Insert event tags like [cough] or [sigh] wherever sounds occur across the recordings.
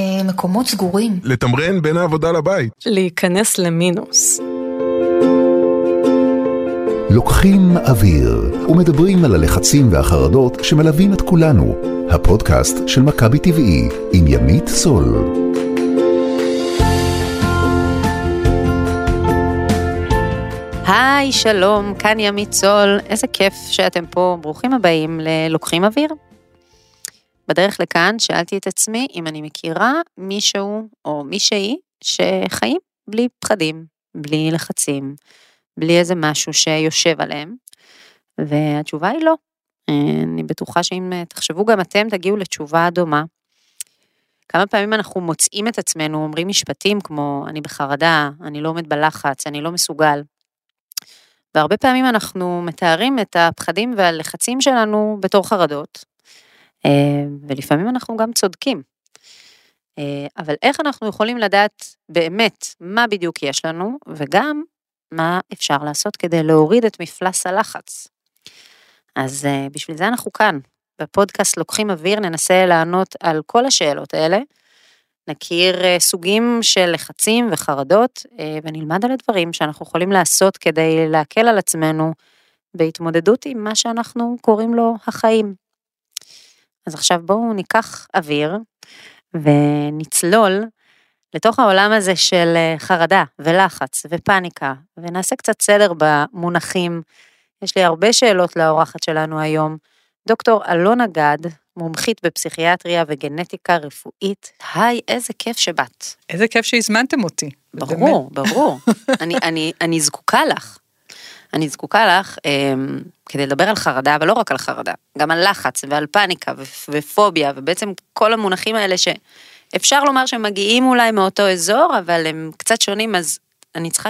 אה, מקומות סגורים. לתמרן בין העבודה לבית. להיכנס למינוס. לוקחים אוויר ומדברים על הלחצים והחרדות שמלווים את כולנו. הפודקאסט של מכבי טבעי עם ימית סול. היי, שלום, כאן ימית סול, איזה כיף שאתם פה, ברוכים הבאים ללוקחים אוויר. בדרך לכאן שאלתי את עצמי אם אני מכירה מישהו או מישהי שחיים בלי פחדים, בלי לחצים, בלי איזה משהו שיושב עליהם, והתשובה היא לא. אני בטוחה שאם תחשבו גם אתם תגיעו לתשובה דומה. כמה פעמים אנחנו מוצאים את עצמנו אומרים משפטים כמו אני בחרדה, אני לא עומד בלחץ, אני לא מסוגל. והרבה פעמים אנחנו מתארים את הפחדים והלחצים שלנו בתור חרדות, אה, ולפעמים אנחנו גם צודקים. אה, אבל איך אנחנו יכולים לדעת באמת מה בדיוק יש לנו, וגם מה אפשר לעשות כדי להוריד את מפלס הלחץ. אז אה, בשביל זה אנחנו כאן, בפודקאסט לוקחים אוויר, ננסה לענות על כל השאלות האלה. נכיר סוגים של לחצים וחרדות ונלמד על הדברים שאנחנו יכולים לעשות כדי להקל על עצמנו בהתמודדות עם מה שאנחנו קוראים לו החיים. אז עכשיו בואו ניקח אוויר ונצלול לתוך העולם הזה של אה, חרדה ולחץ ופניקה, ונעשה קצת סדר במונחים. יש לי הרבה שאלות לאורחת שלנו היום. דוקטור אלונה גד, מומחית בפסיכיאטריה וגנטיקה רפואית. היי, איזה כיף שבאת. איזה כיף שהזמנתם אותי. ברור, באמת. ברור. אני, אני, אני זקוקה לך. אני זקוקה לך אה, כדי לדבר על חרדה, אבל לא רק על חרדה, גם על לחץ ועל פאניקה ופוביה, ובעצם כל המונחים האלה שאפשר לומר שהם מגיעים אולי מאותו אזור, אבל הם קצת שונים, אז אני צריכה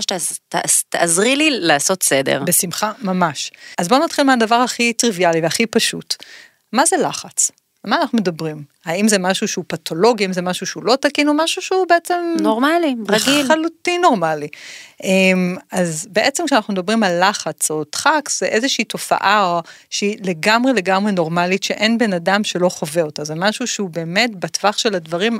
שתעזרי לי לעשות סדר. בשמחה, ממש. אז בואו נתחיל מהדבר הכי טריוויאלי והכי פשוט. מה זה לחץ? על מה אנחנו מדברים? האם זה משהו שהוא פתולוגי, אם זה משהו שהוא לא תקין, או משהו שהוא בעצם... נורמלי, רגיל. לחלוטין נורמלי. אמ, אז בעצם כשאנחנו מדברים על לחץ או דחק, זה איזושהי תופעה שהיא לגמרי לגמרי נורמלית, שאין בן אדם שלא חווה אותה. זה משהו שהוא באמת בטווח של הדברים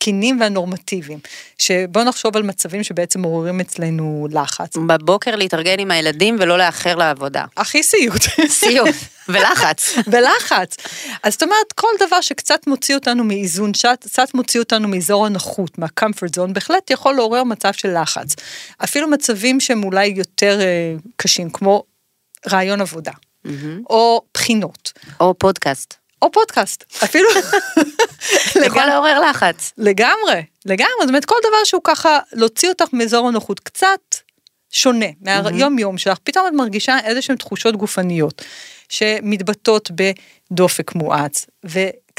התקינים והנורמטיביים. שבואו נחשוב על מצבים שבעצם מעוררים אצלנו לחץ. בבוקר להתארגן עם הילדים ולא לאחר לעבודה. הכי סיוט. סיוט, [laughs] ולחץ. ולחץ. אז זאת אומרת, כל דבר שקצת מוציא אותנו מאיזון, קצת מוציא אותנו מאזור הנוחות, מה-comfort zone, בהחלט יכול לעורר מצב של לחץ. אפילו מצבים שהם אולי יותר uh, קשים, כמו רעיון עבודה, mm-hmm. או בחינות. או פודקאסט. או פודקאסט, אפילו. [laughs] יכול לעורר לחץ. לגמרי, לגמרי, זאת אומרת כל דבר שהוא ככה להוציא אותך מאזור הנוחות קצת שונה מהיום יום שלך, פתאום את מרגישה איזה שהן תחושות גופניות שמתבטאות בדופק מואץ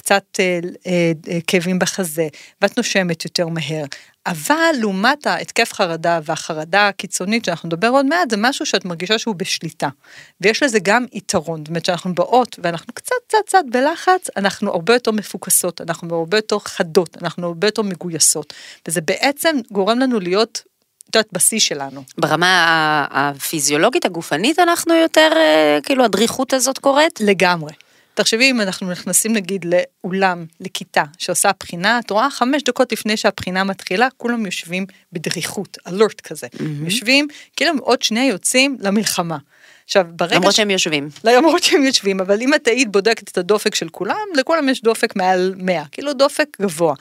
וקצת אה, אה, אה, כאבים בחזה ואת נושמת יותר מהר. אבל לעומת ההתקף חרדה והחרדה הקיצונית שאנחנו נדבר עוד מעט, זה משהו שאת מרגישה שהוא בשליטה. ויש לזה גם יתרון, זאת אומרת שאנחנו באות ואנחנו קצת קצת קצת בלחץ, אנחנו הרבה יותר מפוקסות, אנחנו הרבה יותר חדות, אנחנו הרבה יותר מגויסות. וזה בעצם גורם לנו להיות את יודעת, בשיא שלנו. ברמה הפיזיולוגית הגופנית אנחנו יותר, כאילו הדריכות הזאת קורית? לגמרי. תחשבי אם אנחנו נכנסים נגיד לאולם, לכיתה שעושה בחינה, את רואה חמש דקות לפני שהבחינה מתחילה, כולם יושבים בדריכות, אלרט כזה. Mm-hmm. יושבים, כאילו עוד שנייה יוצאים למלחמה. עכשיו, ברגע... למרות ש... שהם יושבים. למרות שהם יושבים, אבל אם את היית בודקת את הדופק של כולם, לכולם יש דופק מעל 100, כאילו דופק גבוה.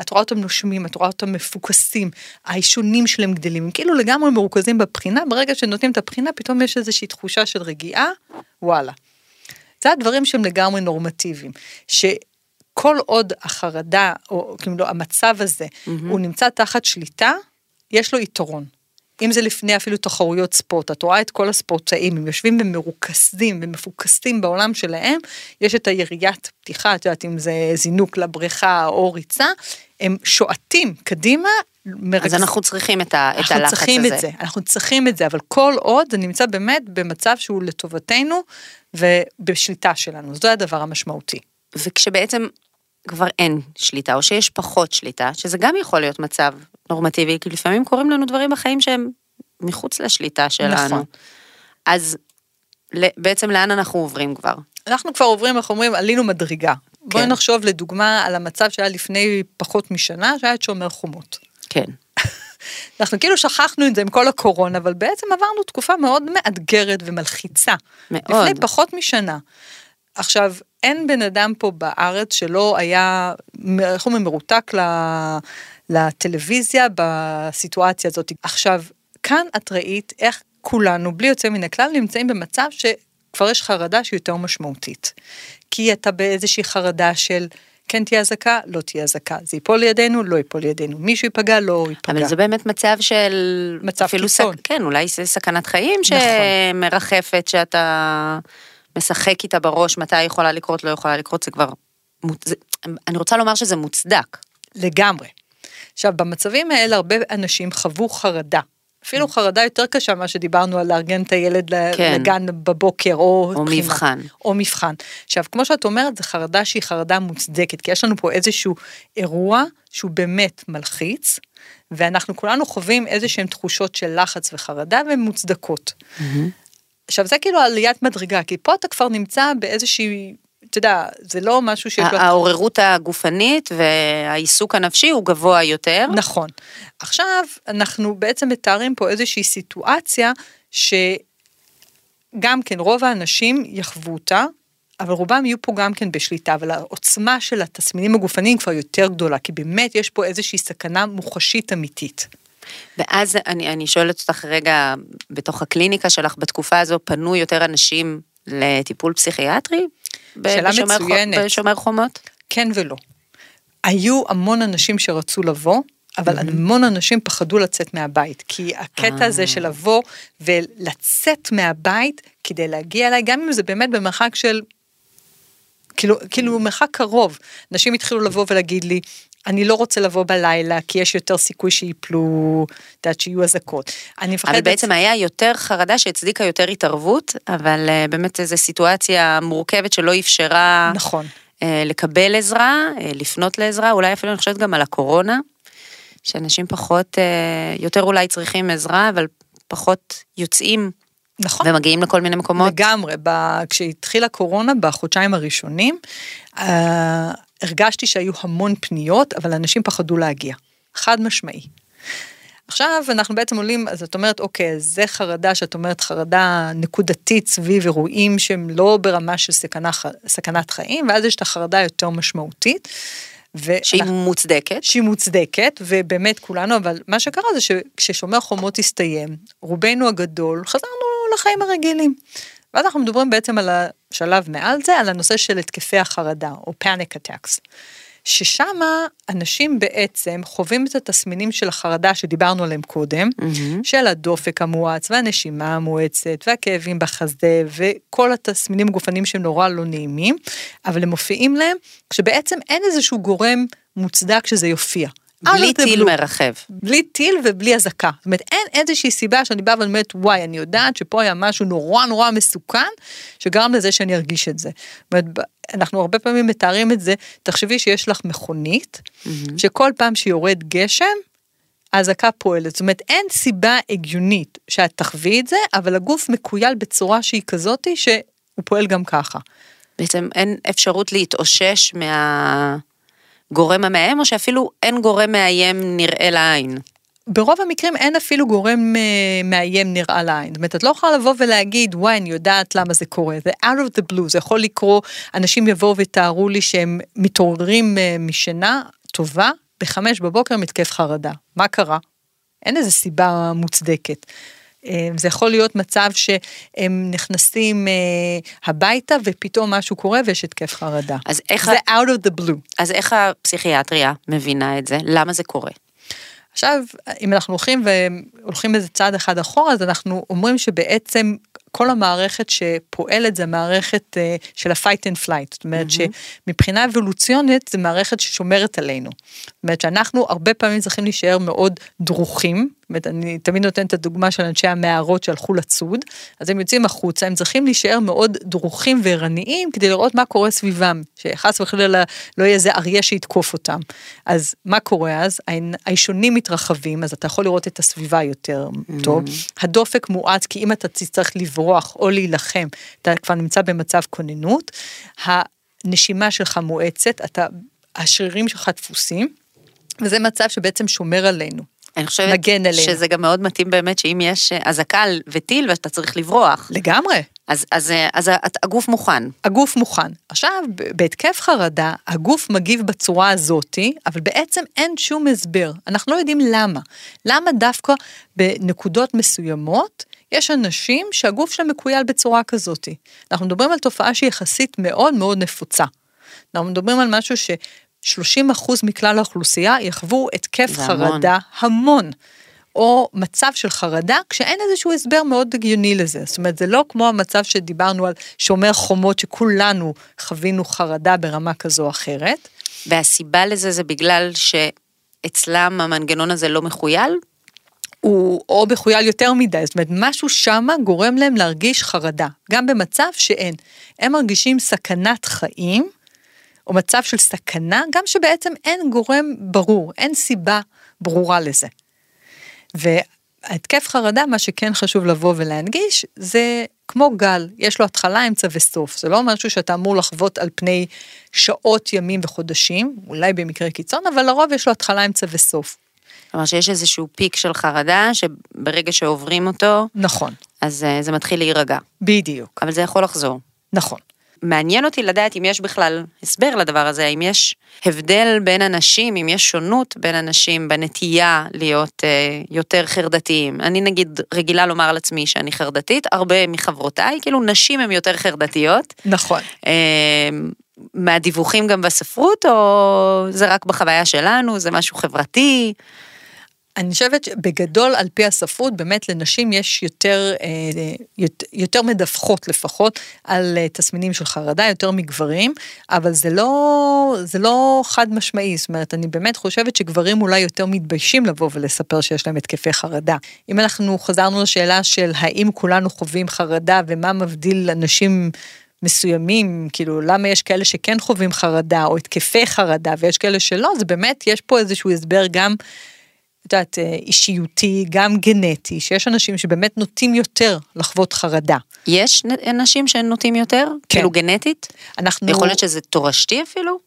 את רואה אותם נושמים, את רואה אותם מפוקסים, העישונים שלהם גדלים, הם כאילו לגמרי מרוכזים בבחינה, ברגע שנותנים את הבחינה, פתאום יש איזושהי תחושה של רגיעה, וואלה. זה הדברים שהם לגמרי נורמטיביים. שכל עוד החרדה, או כאילו המצב הזה, mm-hmm. הוא נמצא תחת שליטה, יש לו יתרון. אם זה לפני אפילו תחרויות ספורט, את רואה את כל הספורטאים, הם יושבים ומרוכזים ומפוקסים בעולם שלהם, יש את היריית פתיחה, את יודעת אם זה זינוק לבריכה או ריצה, הם שועטים קדימה. מרכז... אז אנחנו צריכים את, ה, את הלחץ צריכים הזה. את זה, אנחנו צריכים את זה, אבל כל עוד זה נמצא באמת במצב שהוא לטובתנו ובשליטה שלנו, זה הדבר המשמעותי. וכשבעצם כבר אין שליטה, או שיש פחות שליטה, שזה גם יכול להיות מצב נורמטיבי, כי לפעמים קורים לנו דברים בחיים שהם מחוץ לשליטה שלנו. נכון. אז בעצם לאן אנחנו עוברים כבר? אנחנו כבר עוברים, אנחנו אומרים, עלינו מדרגה. בואי כן. נחשוב לדוגמה על המצב שהיה לפני פחות משנה, שהיה את שומר חומות. כן. [laughs] אנחנו כאילו שכחנו את זה עם כל הקורונה, אבל בעצם עברנו תקופה מאוד מאתגרת ומלחיצה. מאוד. לפני פחות משנה. עכשיו, אין בן אדם פה בארץ שלא היה, איך אומרים, מרותק לטלוויזיה בסיטואציה הזאת. עכשיו, כאן את ראית איך כולנו, בלי יוצא מן הכלל, נמצאים במצב שכבר יש חרדה שהיא יותר משמעותית. כי אתה באיזושהי חרדה של כן תהיה אזעקה, לא תהיה אזעקה. זה ייפול לידינו, לא ייפול לידינו. מישהו ייפגע, לא ייפגע. אבל זה באמת מצב של... מצב קיצון. סק... כן, אולי זה סכנת חיים נכון. שמרחפת, שאתה משחק איתה בראש, מתי יכולה לקרות, לא יכולה לקרות, זה כבר... מוצ- זה... אני רוצה לומר שזה מוצדק. לגמרי. עכשיו, במצבים האלה הרבה אנשים חוו חרדה. אפילו חרדה יותר קשה ממה שדיברנו על לארגן את הילד כן. לגן בבוקר, או... או בחינה. מבחן. או מבחן. עכשיו, כמו שאת אומרת, זו חרדה שהיא חרדה מוצדקת, כי יש לנו פה איזשהו אירוע שהוא באמת מלחיץ, ואנחנו כולנו חווים איזה שהן תחושות של לחץ וחרדה, והן מוצדקות. עכשיו, זה כאילו עליית מדרגה, כי פה אתה כבר נמצא באיזושהי, אתה יודע, זה לא משהו שיש. העוררות הגופנית והעיסוק הנפשי הוא גבוה יותר. נכון. עכשיו, אנחנו בעצם מתארים פה איזושהי סיטואציה שגם כן רוב האנשים יחוו אותה, אבל רובם יהיו פה גם כן בשליטה, אבל העוצמה של התסמינים הגופניים כבר יותר גדולה, כי באמת יש פה איזושהי סכנה מוחשית אמיתית. ואז אני, אני שואלת אותך רגע, בתוך הקליניקה שלך, בתקופה הזו פנו יותר אנשים לטיפול פסיכיאטרי? שאלה בשומר, מצוינת. בשומר חומות? כן ולא. היו המון אנשים שרצו לבוא, אבל המון אנשים פחדו לצאת מהבית, כי הקטע הזה של לבוא ולצאת מהבית כדי להגיע אליי, גם אם זה באמת במרחק של, כאילו, כאילו מרחק קרוב, אנשים התחילו לבוא ולהגיד לי, אני לא רוצה לבוא בלילה, כי יש יותר סיכוי שיפלו, את יודעת, שיהיו אזעקות. אני מפחדת... אבל בעצם היה יותר חרדה שהצדיקה יותר התערבות, אבל אה, באמת איזו סיטואציה מורכבת שלא אפשרה נכון. אה, לקבל עזרה, אה, לפנות לעזרה, אולי אפילו אני חושבת גם על הקורונה, שאנשים פחות, יותר אולי צריכים עזרה, אבל פחות יוצאים נכון. ומגיעים לכל מיני מקומות. לגמרי, ב... כשהתחילה קורונה בחודשיים הראשונים, הרגשתי שהיו המון פניות, אבל אנשים פחדו להגיע. חד משמעי. עכשיו אנחנו בעצם עולים, אז את אומרת, אוקיי, זה חרדה שאת אומרת חרדה נקודתית סביב אירועים שהם לא ברמה של סכנה, סכנת חיים, ואז יש את החרדה היותר משמעותית. שהיא ואנחנו- מוצדקת. שהיא מוצדקת, ובאמת כולנו, אבל מה שקרה זה שכששומר חומות הסתיים, רובנו הגדול, חזרנו לחיים הרגילים. ואז אנחנו מדברים בעצם על השלב מעל זה, על הנושא של התקפי החרדה, או panic attacks. ששם אנשים בעצם חווים את התסמינים של החרדה שדיברנו עליהם קודם, של הדופק המואץ והנשימה המואצת והכאבים בחזה וכל התסמינים הגופניים שהם נורא לא נעימים, אבל הם מופיעים להם כשבעצם אין איזשהו גורם מוצדק שזה יופיע. בלי טיל blue. מרחב. בלי טיל ובלי אזעקה. זאת אומרת, אין איזושהי סיבה שאני באה ואומרת, וואי, אני יודעת שפה היה משהו נורא נורא מסוכן, שגרם לזה שאני ארגיש את זה. זאת אומרת, אנחנו הרבה פעמים מתארים את זה, תחשבי שיש לך מכונית, שכל פעם שיורד גשם, האזעקה פועלת. זאת אומרת, אין סיבה הגיונית שאת תחווי את זה, אבל הגוף מקוייל בצורה שהיא כזאתי, שהוא פועל גם ככה. בעצם אין אפשרות להתאושש מהגורם המאיים, או שאפילו אין גורם מאיים נראה לעין. ברוב המקרים אין אפילו גורם אה, מאיים נראה לעין. זאת אומרת, את לא יכולה לבוא ולהגיד, וואי, אני יודעת למה זה קורה. זה out of the blue, זה יכול לקרות, אנשים יבואו ויתארו לי שהם מתעוררים אה, משינה טובה, בחמש בבוקר מתקף חרדה. מה קרה? אין איזה סיבה מוצדקת. אה, זה יכול להיות מצב שהם נכנסים אה, הביתה ופתאום משהו קורה ויש התקף חרדה. אז איך, זה out of the blue. אז איך הפסיכיאטריה מבינה את זה? למה זה קורה? עכשיו, אם אנחנו הולכים והולכים איזה צעד אחד אחורה, אז אנחנו אומרים שבעצם כל המערכת שפועלת זה המערכת אה, של ה-fight and flight. זאת אומרת שמבחינה אבולוציונית זה מערכת ששומרת עלינו. זאת אומרת שאנחנו הרבה פעמים צריכים להישאר מאוד דרוכים. אומרת, אני תמיד נותנת את הדוגמה של אנשי המערות שהלכו לצוד, אז הם יוצאים החוצה, הם צריכים להישאר מאוד דרוכים וערניים כדי לראות מה קורה סביבם, שחס וחלילה לא יהיה איזה אריה שיתקוף אותם. אז מה קורה אז? האישונים מתרחבים, אז אתה יכול לראות את הסביבה יותר טוב. הדופק מואץ, כי אם אתה תצטרך לברוח או להילחם, אתה כבר נמצא במצב כוננות. הנשימה שלך מואצת, אתה, השרירים שלך דפוסים, וזה מצב שבעצם שומר עלינו. אני חושבת מגן עלינו. שזה גם מאוד מתאים באמת שאם יש אה, אזעקה וטיל ואתה צריך לברוח, לגמרי. אז, אז, אה, אז הגוף מוכן. הגוף מוכן. עכשיו, בהתקף חרדה, הגוף מגיב בצורה הזאתי, אבל בעצם אין שום הסבר. אנחנו לא יודעים למה. למה דווקא בנקודות מסוימות, יש אנשים שהגוף שלהם מקוייל בצורה כזאתי. אנחנו מדברים על תופעה שהיא יחסית מאוד מאוד נפוצה. אנחנו מדברים על משהו ש... 30 אחוז מכלל האוכלוסייה יחוו התקף. חרדה המון. או מצב של חרדה, כשאין איזשהו הסבר מאוד הגיוני לזה. זאת אומרת, זה לא כמו המצב שדיברנו על שומר חומות, שכולנו חווינו חרדה ברמה כזו או אחרת. והסיבה לזה זה בגלל שאצלם המנגנון הזה לא מחוייל? הוא או מחוייל יותר מדי, זאת אומרת, משהו שמה גורם להם להרגיש חרדה, גם במצב שאין. הם מרגישים סכנת חיים, או מצב של סכנה, גם שבעצם אין גורם ברור, אין סיבה ברורה לזה. והתקף חרדה, מה שכן חשוב לבוא ולהנגיש, זה כמו גל, יש לו התחלה, אמצע וסוף. זה לא משהו שאתה אמור לחוות על פני שעות, ימים וחודשים, אולי במקרה קיצון, אבל לרוב יש לו התחלה, אמצע וסוף. כלומר שיש איזשהו פיק של חרדה, שברגע שעוברים אותו, נכון, אז אה, זה מתחיל להירגע. בדיוק, אבל זה יכול לחזור. נכון. מעניין אותי לדעת אם יש בכלל הסבר לדבר הזה, אם יש הבדל בין אנשים, אם יש שונות בין אנשים בנטייה להיות אה, יותר חרדתיים. אני נגיד רגילה לומר על עצמי שאני חרדתית, הרבה מחברותיי, כאילו נשים הן יותר חרדתיות. נכון. אה, מהדיווחים גם בספרות, או זה רק בחוויה שלנו, זה משהו חברתי? אני חושבת שבגדול, על פי הספרות, באמת לנשים יש יותר, אה, יותר, מדווחות לפחות על אה, תסמינים של חרדה, יותר מגברים, אבל זה לא, זה לא חד משמעי, זאת אומרת, אני באמת חושבת שגברים אולי יותר מתביישים לבוא ולספר שיש להם התקפי חרדה. אם אנחנו חזרנו לשאלה של האם כולנו חווים חרדה ומה מבדיל אנשים מסוימים, כאילו למה יש כאלה שכן חווים חרדה או התקפי חרדה ויש כאלה שלא, זה באמת, יש פה איזשהו הסבר גם את יודעת, אה, אישיותי, גם גנטי, שיש אנשים שבאמת נוטים יותר לחוות חרדה. יש אנשים שנוטים יותר? כן. כאילו גנטית? אנחנו... יכול להיות שזה תורשתי אפילו?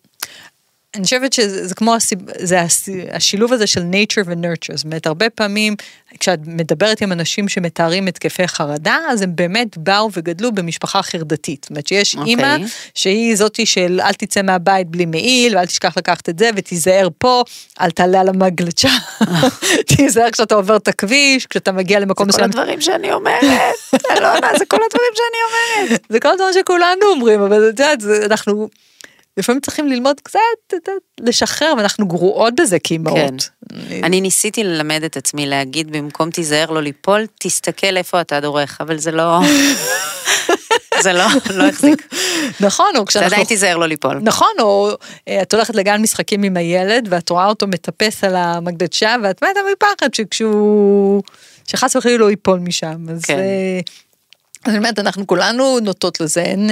אני חושבת שזה זה כמו הסיב, זה הס- השילוב הזה של nature ו-nurture, זאת אומרת, הרבה פעמים כשאת מדברת עם אנשים שמתארים התקפי חרדה, אז הם באמת באו וגדלו במשפחה חרדתית. זאת אומרת שיש אוקיי. אימא שהיא זאתי של אל תצא מהבית בלי מעיל, ואל תשכח לקחת את זה, ותיזהר פה, אל תעלה על המגלשה, [laughs] תיזהר כשאתה עובר את הכביש, כשאתה מגיע למקום זה כל מסוים. הדברים שאני אומרת, [laughs] אלונה, זה כל הדברים שאני אומרת. זה כל הדברים שכולנו אומרים, אבל את יודעת, אנחנו לפעמים צריכים ללמוד קצת, לשחרר, ואנחנו גרועות בזה כאימהות. אני ניסיתי ללמד את עצמי להגיד במקום תיזהר לא ליפול, תסתכל איפה אתה דורך, אבל זה לא... [laughs] זה לא, לא החזיק. נכון, או כשאנחנו... עדיין תיזהר לא ליפול. נכון, או אה, את הולכת לגן משחקים עם הילד, ואת רואה אותו מטפס על המקדשה, ואת מתה מפחד שכשהוא... שחס וחלילה לא ייפול משם. אז... כן. אה, אז אני אומרת, אנחנו כולנו נוטות לזה, אין...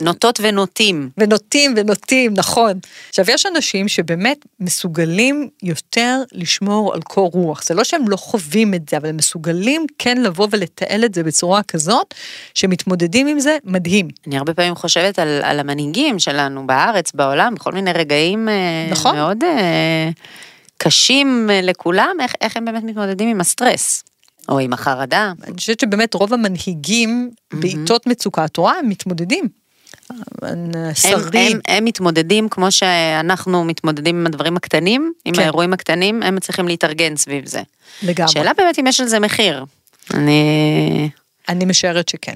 נוטות ונוטים. ונוטים ונוטים, נכון. עכשיו, יש אנשים שבאמת מסוגלים יותר לשמור על קור רוח. זה לא שהם לא חווים את זה, אבל הם מסוגלים כן לבוא ולתעל את זה בצורה כזאת, שמתמודדים עם זה מדהים. אני הרבה פעמים חושבת על, על המנהיגים שלנו בארץ, בעולם, בכל מיני רגעים אה, נכון. מאוד אה, קשים אה, לכולם, איך, איך הם באמת מתמודדים עם הסטרס, או עם החרדה. אני חושבת שבאמת רוב המנהיגים בעיתות מצוקה, את רואה, הם מתמודדים. הם, שרים, הם, הם מתמודדים כמו שאנחנו מתמודדים עם הדברים הקטנים, עם כן. האירועים הקטנים, הם מצליחים להתארגן סביב זה. לגמרי. שאלה באמת אם יש על זה מחיר. אני... אני משערת שכן.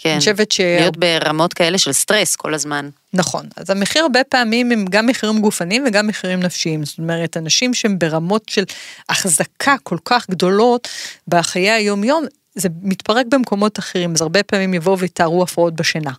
כן. אני חושבת ש... להיות ברמות כאלה של סטרס כל הזמן. נכון, אז המחיר הרבה פעמים הם גם מחירים גופניים וגם מחירים נפשיים, זאת אומרת, אנשים שהם ברמות של החזקה כל כך גדולות בחיי היום יום, זה מתפרק במקומות אחרים, אז הרבה פעמים יבואו ויתארו הפרעות בשינה.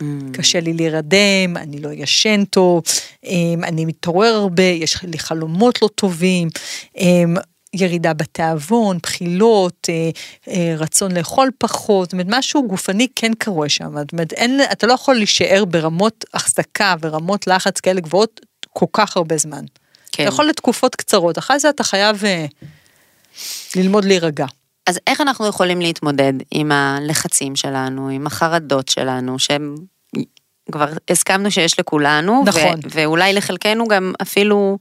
Mm. קשה לי להירדם, אני לא ישן טוב, אמ, אני מתעורר הרבה, יש לי חלומות לא טובים, אמ, ירידה בתיאבון, בחילות, אה, אה, רצון לאכול פחות, זאת אומרת, משהו גופני כן קורה שם, זאת אומרת, אין, אתה לא יכול להישאר ברמות החזקה ורמות לחץ כאלה גבוהות כל כך הרבה זמן. כן. אתה יכול לתקופות קצרות, אחרי זה אתה חייב אה, ללמוד להירגע. אז איך אנחנו יכולים להתמודד עם הלחצים שלנו, עם החרדות שלנו, שהם כבר הסכמנו שיש לכולנו, נכון. ו- ואולי לחלקנו גם אפילו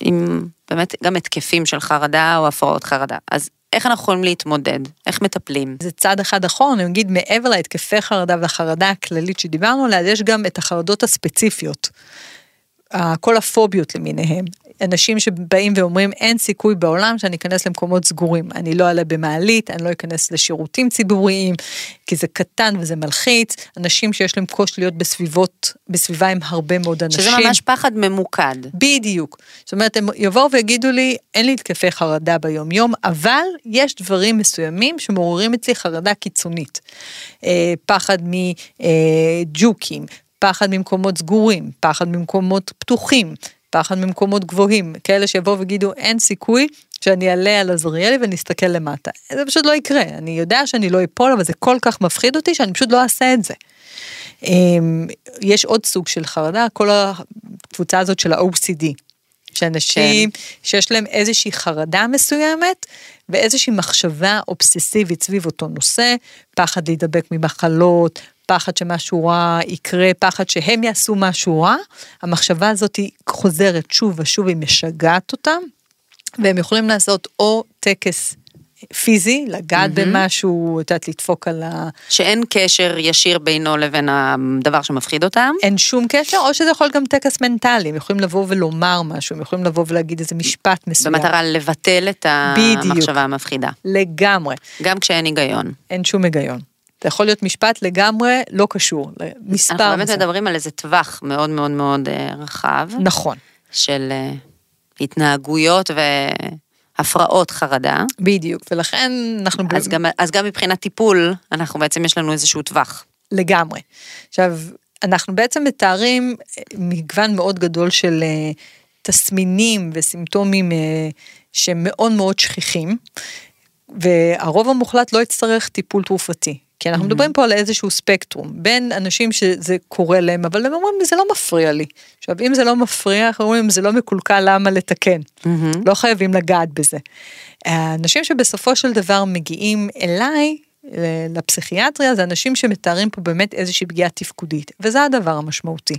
עם באמת גם התקפים של חרדה או הפרעות חרדה. אז איך אנחנו יכולים להתמודד? איך מטפלים? זה צעד אחד אחרון, אני אגיד מעבר להתקפי חרדה והחרדה הכללית שדיברנו עליה, יש גם את החרדות הספציפיות. כל הפוביות למיניהם. אנשים שבאים ואומרים אין סיכוי בעולם שאני אכנס למקומות סגורים. אני לא אעלה במעלית, אני לא אכנס לשירותים ציבוריים, כי זה קטן וזה מלחיץ. אנשים שיש להם קושי להיות בסביבות, בסביבה עם הרבה מאוד אנשים. שזה ממש פחד ממוקד. בדיוק. זאת אומרת, הם יבואו ויגידו לי, אין לי התקפי חרדה ביום יום, אבל יש דברים מסוימים שמעוררים אצלי חרדה קיצונית. אה, פחד מג'וקים, פחד ממקומות סגורים, פחד ממקומות פתוחים, פחד ממקומות גבוהים, כאלה שיבואו ויגידו, אין סיכוי שאני אעלה על עזריאלי ונסתכל למטה. זה פשוט לא יקרה, אני יודע שאני לא אפול, אבל זה כל כך מפחיד אותי שאני פשוט לא אעשה את זה. אמ, יש עוד סוג של חרדה, כל הקבוצה הזאת של ה-OCD. שאנשים כן. שיש להם איזושהי חרדה מסוימת ואיזושהי מחשבה אובססיבית סביב אותו נושא, פחד להידבק ממחלות, פחד שמשהו רע יקרה, פחד שהם יעשו משהו רע, המחשבה הזאת היא חוזרת שוב ושוב, היא משגעת אותם, והם יכולים לעשות או טקס פיזי, לגעת mm-hmm. במשהו, את יודעת, לדפוק על ה... שאין קשר ישיר בינו לבין הדבר שמפחיד אותם. אין שום קשר, או שזה יכול להיות גם טקס מנטלי, הם יכולים לבוא ולומר משהו, הם יכולים לבוא ולהגיד איזה משפט מסוים. במטרה לבטל את המחשבה בדיוק. המפחידה. לגמרי, גם כשאין היגיון. אין שום היגיון. זה יכול להיות משפט לגמרי לא קשור, למספר אנחנו באמת. מדברים על איזה טווח מאוד מאוד מאוד אה, רחב נכון, של אה, התנהגויות והפרעות חרדה. בדיוק, ולכן אנחנו... ב- אז גם, אז גם מבחינת טיפול, אנחנו בעצם יש לנו איזשהו טווח. לגמרי. עכשיו, אנחנו בעצם מתארים אה, מגוון מאוד גדול של אה, תסמינים וסימפטומים אה, שהם מאוד מאוד שכיחים, והרוב המוחלט לא יצטרך טיפול תרופתי. כי אנחנו מדברים פה על איזשהו ספקטרום, בין אנשים שזה קורה להם, אבל הם אומרים, זה לא מפריע לי. עכשיו, אם זה לא מפריע, אנחנו אומרים, זה לא מקולקל, למה לתקן? לא חייבים לגעת בזה. האנשים שבסופו של דבר מגיעים אליי, לפסיכיאטריה, זה אנשים שמתארים פה באמת איזושהי פגיעה תפקודית, וזה הדבר המשמעותי.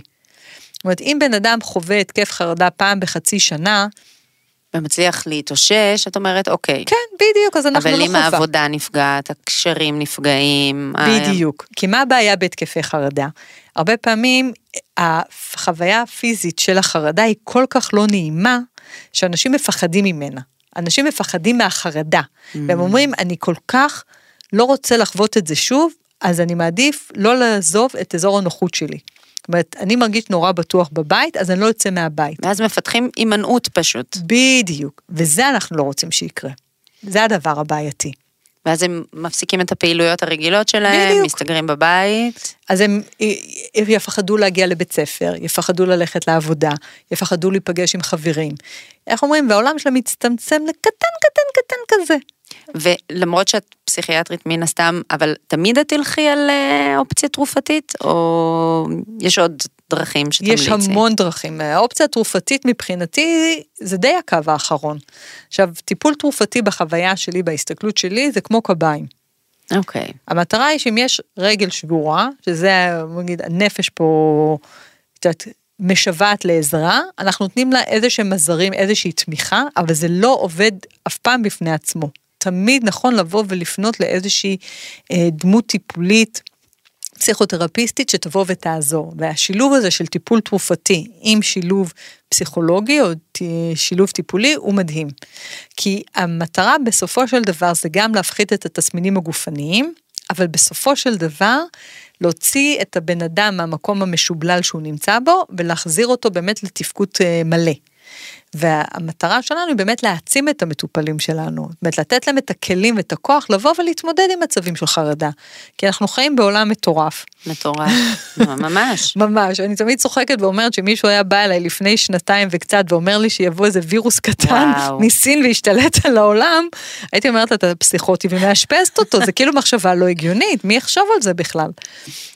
זאת אומרת, אם בן אדם חווה התקף חרדה פעם בחצי שנה, ומצליח להתאושש, את אומרת, אוקיי. כן, בדיוק, אז אנחנו אבל לא אם חובה. העבודה נפגעת, הקשרים נפגעים. ה- בדיוק. כי מה הבעיה בהתקפי חרדה? הרבה פעמים החוויה הפיזית של החרדה היא כל כך לא נעימה, שאנשים מפחדים ממנה. אנשים מפחדים מהחרדה. והם אומרים, אני כל כך לא רוצה לחוות את זה שוב, אז אני מעדיף לא לעזוב את אזור הנוחות שלי. אומרת, אני מרגיש נורא בטוח בבית, אז אני לא יוצא מהבית. ואז מפתחים הימנעות פשוט. בדיוק. וזה אנחנו לא רוצים שיקרה. זה הדבר הבעייתי. ואז הם מפסיקים את הפעילויות הרגילות שלהם, בדיוק. מסתגרים בבית. אז הם יפחדו להגיע לבית ספר, יפחדו ללכת לעבודה, יפחדו להיפגש עם חברים. איך אומרים, והעולם שלהם מצטמצם לקטן קטן קטן כזה. ולמרות שאת פסיכיאטרית מן הסתם, אבל תמיד את תלכי על אה, אופציה תרופתית, או יש עוד דרכים שתמליצי? יש המון דרכים. האופציה התרופתית מבחינתי זה די הקו האחרון. עכשיו, טיפול תרופתי בחוויה שלי, בהסתכלות שלי, זה כמו קביים. אוקיי. המטרה היא שאם יש רגל שבורה, שזה, נגיד, הנפש פה, את יודעת, משוועת לעזרה, אנחנו נותנים לה איזה שהם עזרים, איזושהי תמיכה, אבל זה לא עובד אף פעם בפני עצמו. תמיד נכון לבוא ולפנות לאיזושהי אה, דמות טיפולית, פסיכותרפיסטית שתבוא ותעזור. והשילוב הזה של טיפול תרופתי עם שילוב פסיכולוגי או שילוב טיפולי הוא מדהים. כי המטרה בסופו של דבר זה גם להפחית את התסמינים הגופניים, אבל בסופו של דבר להוציא את הבן אדם מהמקום המשובלל שהוא נמצא בו ולהחזיר אותו באמת לתפקוד אה, מלא. והמטרה שלנו היא באמת להעצים את המטופלים שלנו, זאת אומרת לתת להם את הכלים ואת הכוח לבוא ולהתמודד עם מצבים של חרדה. כי אנחנו חיים בעולם מטורף. מטורף. [laughs] ממש. ממש, אני תמיד צוחקת ואומרת שמישהו היה בא אליי לפני שנתיים וקצת ואומר לי שיבוא איזה וירוס קטן וואו. מסין וישתלט על העולם, הייתי אומרת אתה פסיכוטי ומאשפזת אותו, זה כאילו מחשבה לא הגיונית, מי יחשוב על זה בכלל?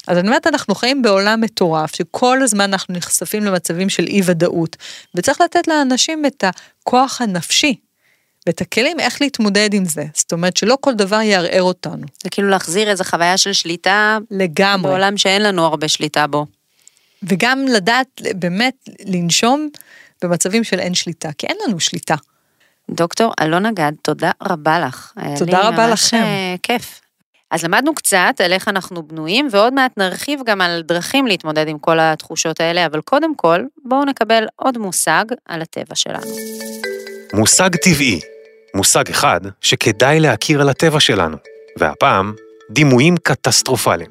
אז אני אומרת, אנחנו חיים בעולם מטורף, שכל הזמן אנחנו נחשפים למצבים של אי ודאות, וצריך לתת לאנשים את הכוח הנפשי. ואת הכלים איך להתמודד עם זה, זאת אומרת שלא כל דבר יערער אותנו, זה כאילו להחזיר איזו חוויה של שליטה לגמרי. בעולם שאין לנו הרבה שליטה בו. וגם לדעת באמת לנשום במצבים של אין שליטה, כי אין לנו שליטה. דוקטור אלונה גד, תודה רבה לך. תודה רבה לכם. אה, כיף. אז למדנו קצת על איך אנחנו בנויים, ועוד מעט נרחיב גם על דרכים להתמודד עם כל התחושות האלה, אבל קודם כל, בואו נקבל עוד מושג על הטבע שלנו. מושג טבעי, מושג אחד שכדאי להכיר על הטבע שלנו, והפעם, דימויים קטסטרופליים.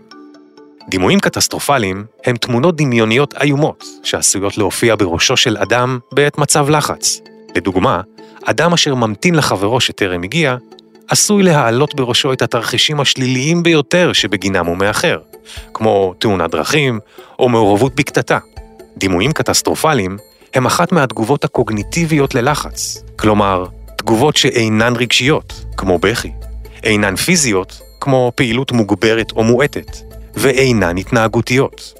דימויים קטסטרופליים הם תמונות דמיוניות איומות שעשויות להופיע בראשו של אדם בעת מצב לחץ. לדוגמה, אדם אשר ממתין לחברו שטרם הגיע, עשוי להעלות בראשו את התרחישים השליליים ביותר שבגינם הוא מאחר, כמו תאונת דרכים או מעורבות בקטטה. דימויים קטסטרופליים הם אחת מהתגובות הקוגניטיביות ללחץ, כלומר, תגובות שאינן רגשיות, כמו בכי, אינן פיזיות, כמו פעילות מוגברת או מועטת, ואינן התנהגותיות.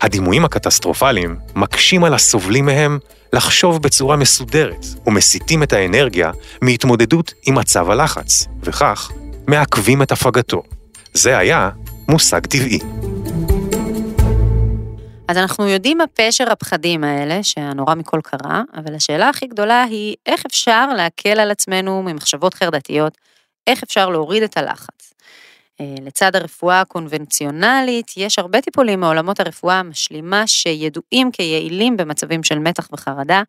הדימויים הקטסטרופליים מקשים על הסובלים מהם לחשוב בצורה מסודרת ומסיטים את האנרגיה מהתמודדות עם מצב הלחץ, וכך מעכבים את הפגתו. זה היה מושג טבעי. אז אנחנו יודעים מה פשר הפחדים האלה, שהנורא מכל קרה, אבל השאלה הכי גדולה היא איך אפשר להקל על עצמנו ממחשבות חרדתיות, איך אפשר להוריד את הלחץ. אה, לצד הרפואה הקונבנציונלית, יש הרבה טיפולים מעולמות הרפואה המשלימה שידועים כיעילים במצבים של מתח וחרדה,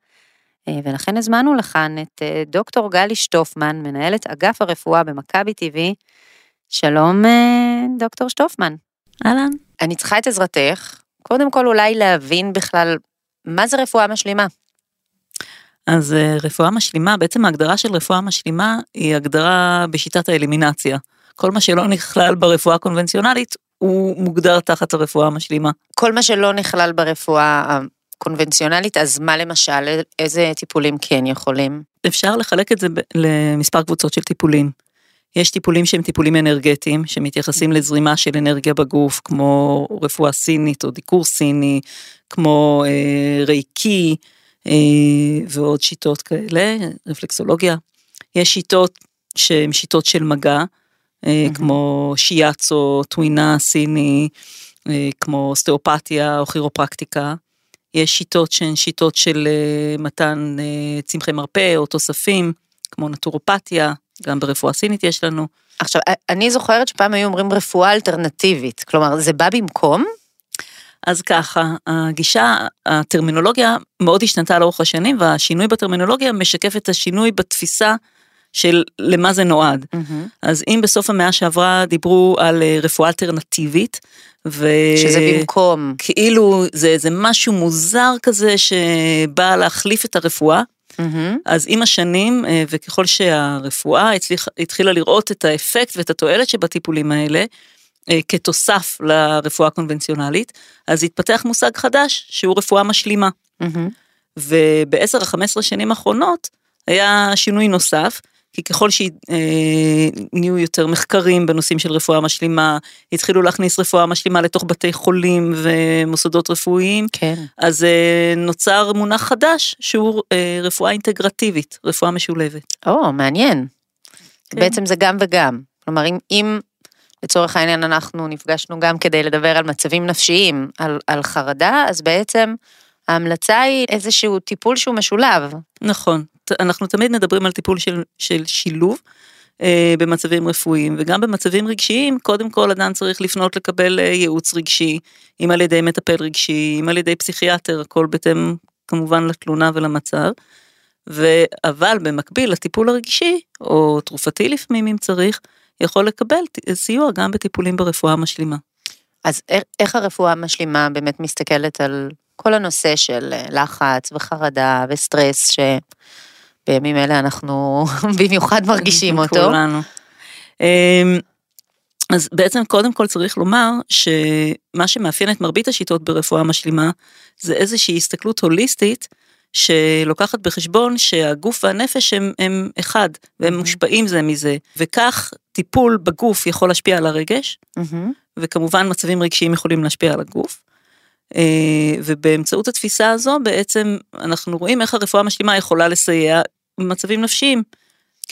אה, ולכן הזמנו לכאן את אה, דוקטור גלי שטופמן, מנהלת אגף הרפואה במכבי TV. שלום, דוקטור שטופמן. אהלן. אני צריכה את עזרתך, קודם כל אולי להבין בכלל מה זה רפואה משלימה. אז אה, רפואה משלימה, בעצם ההגדרה של רפואה משלימה היא הגדרה בשיטת האלימינציה. כל מה שלא נכלל ברפואה הקונבנציונלית הוא מוגדר תחת הרפואה המשלימה. כל מה שלא נכלל ברפואה הקונבנציונלית, אז מה למשל, איזה טיפולים כן יכולים? אפשר לחלק את זה למספר קבוצות של טיפולים. יש טיפולים שהם טיפולים אנרגטיים, שמתייחסים לזרימה של אנרגיה בגוף, כמו רפואה סינית או דיקור סיני, כמו אה, רייקי אה, ועוד שיטות כאלה, רפלקסולוגיה. יש שיטות שהן שיטות של מגע, כמו שיאצו, טווינה סיני, אה, כמו אוסטאופתיה או כירופרקטיקה. יש שיטות שהן שיטות של אה, מתן אה, צמחי מרפא או תוספים, כמו נטורופתיה, גם ברפואה סינית יש לנו. עכשיו, אני זוכרת שפעם היו אומרים רפואה אלטרנטיבית, כלומר, זה בא במקום? אז ככה, הגישה, הטרמינולוגיה מאוד השתנתה לאורך השנים, והשינוי בטרמינולוגיה משקף את השינוי בתפיסה של למה זה נועד. אז אם בסוף המאה שעברה דיברו על אה, רפואה אלטרנטיבית, ו... שזה במקום. כאילו זה, זה משהו מוזר כזה שבא להחליף את הרפואה, מהמם. אז עם השנים, אה, וככל שהרפואה הצליח, התחילה לראות את האפקט ואת התועלת שבטיפולים האלה, אה, כתוסף לרפואה הקונבנציונלית, אז התפתח מושג חדש שהוא רפואה משלימה. מהמם. וב-10-15 שנים האחרונות היה שינוי נוסף, כי ככל שנהיו יותר מחקרים בנושאים של רפואה משלימה, התחילו להכניס רפואה משלימה לתוך בתי חולים ומוסדות רפואיים, כן. אז אה, נוצר מונח חדש שהוא אה, רפואה אינטגרטיבית, רפואה משולבת. או, מעניין. כן. בעצם זה גם וגם. כלומר, אם, אם לצורך העניין אנחנו נפגשנו גם כדי לדבר על מצבים נפשיים, על, על חרדה, אז בעצם ההמלצה היא איזשהו טיפול שהוא משולב. נכון, אנחנו תמיד מדברים על טיפול של, של שילוב אה, במצבים רפואיים, וגם במצבים רגשיים, קודם כל אדם צריך לפנות לקבל אה, ייעוץ רגשי, אם על ידי מטפל רגשי, אם על ידי פסיכיאטר, הכל בהתאם כמובן לתלונה ולמצב. ו- אבל במקביל לטיפול הרגשי, או תרופתי לפעמים אם צריך, יכול לקבל סיוע גם בטיפולים ברפואה המשלימה. אז איך, הרפואה המשלימה באמת מסתכלת על כל הנושא של אה, לחץ וחרדה וסטרס, שבימים אלה אנחנו [laughs] במיוחד מרגישים אותו. כולנו. אמ, אז בעצם קודם כל צריך לומר שמה שמאפיין את מרבית השיטות ברפואה משלימה זה איזושהי הסתכלות הוליסטית שלוקחת בחשבון שהגוף והנפש הם, הם אחד והם מושפעים זה מזה וכך טיפול בגוף יכול להשפיע על הרגש מהמם. וכמובן מצבים רגשיים יכולים להשפיע על הגוף. אה, ובאמצעות התפיסה הזו בעצם אנחנו רואים איך הרפואה המשלימה יכולה לסייע במצבים נפשיים.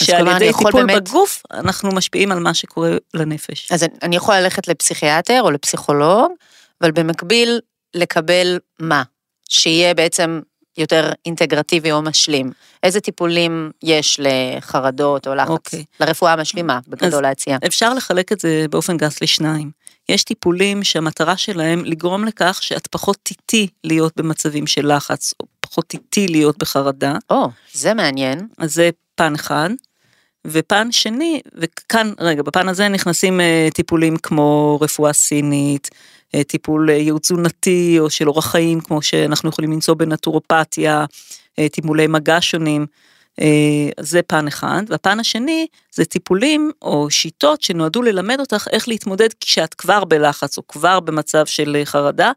שעל ידי טיפול באמת- בגוף אנחנו משפיעים על מה שקורה לנפש. אז אני- אני יכולה ללכת לפסיכיאטר או לפסיכולוג, אבל במקביל לקבל מה? שיהיה בעצם יותר אינטגרטיבי או משלים. איזה טיפולים יש לחרדות או לחץ? אוקיי. לרפואה המשלימה, בגדול להציע. אפשר לחלק את זה באופן גס לשניים. יש טיפולים שהמטרה שלהם לגרום לכך שאת פחות תיטי להיות במצבים של לחץ, פחות תיטי להיות בחרדה, או, זה מעניין. אז זה פן אחד. ופן שני, וכאן, רגע, בפן הזה נכנסים אה, טיפולים כמו רפואה סינית, אה, טיפול אה, ייעוץ תזונתי או של אורח חיים, כמו שאנחנו יכולים למצוא בנטורופתיה, אה, טיפולי מגע שונים. אה, זה פן אחד, והפן השני זה טיפולים או שיטות שנועדו ללמד אותך איך להתמודד כשאת כבר בלחץ או כבר במצב של חרדה,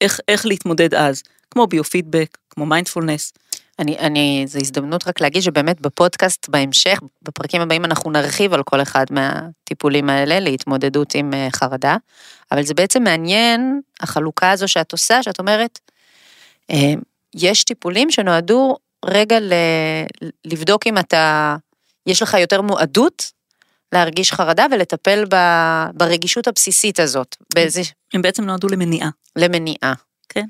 איך, איך להתמודד אז, כמו ביו-פידבק, כמו מיינדפולנס. אני, אני, זו הזדמנות רק להגיד שבאמת בפודקאסט בהמשך, בפרקים הבאים אנחנו נרחיב על כל אחד מהטיפולים האלה להתמודדות עם אה, חרדה, אבל זה בעצם מעניין, החלוקה הזו שאת עושה, שאת אומרת, אה, יש טיפולים שנועדו רגע ל, לבדוק אם אתה, יש לך יותר מועדות להרגיש חרדה ולטפל ב, ברגישות הבסיסית הזאת, באיזה, הם בעצם נועדו למניעה. למניעה. כן.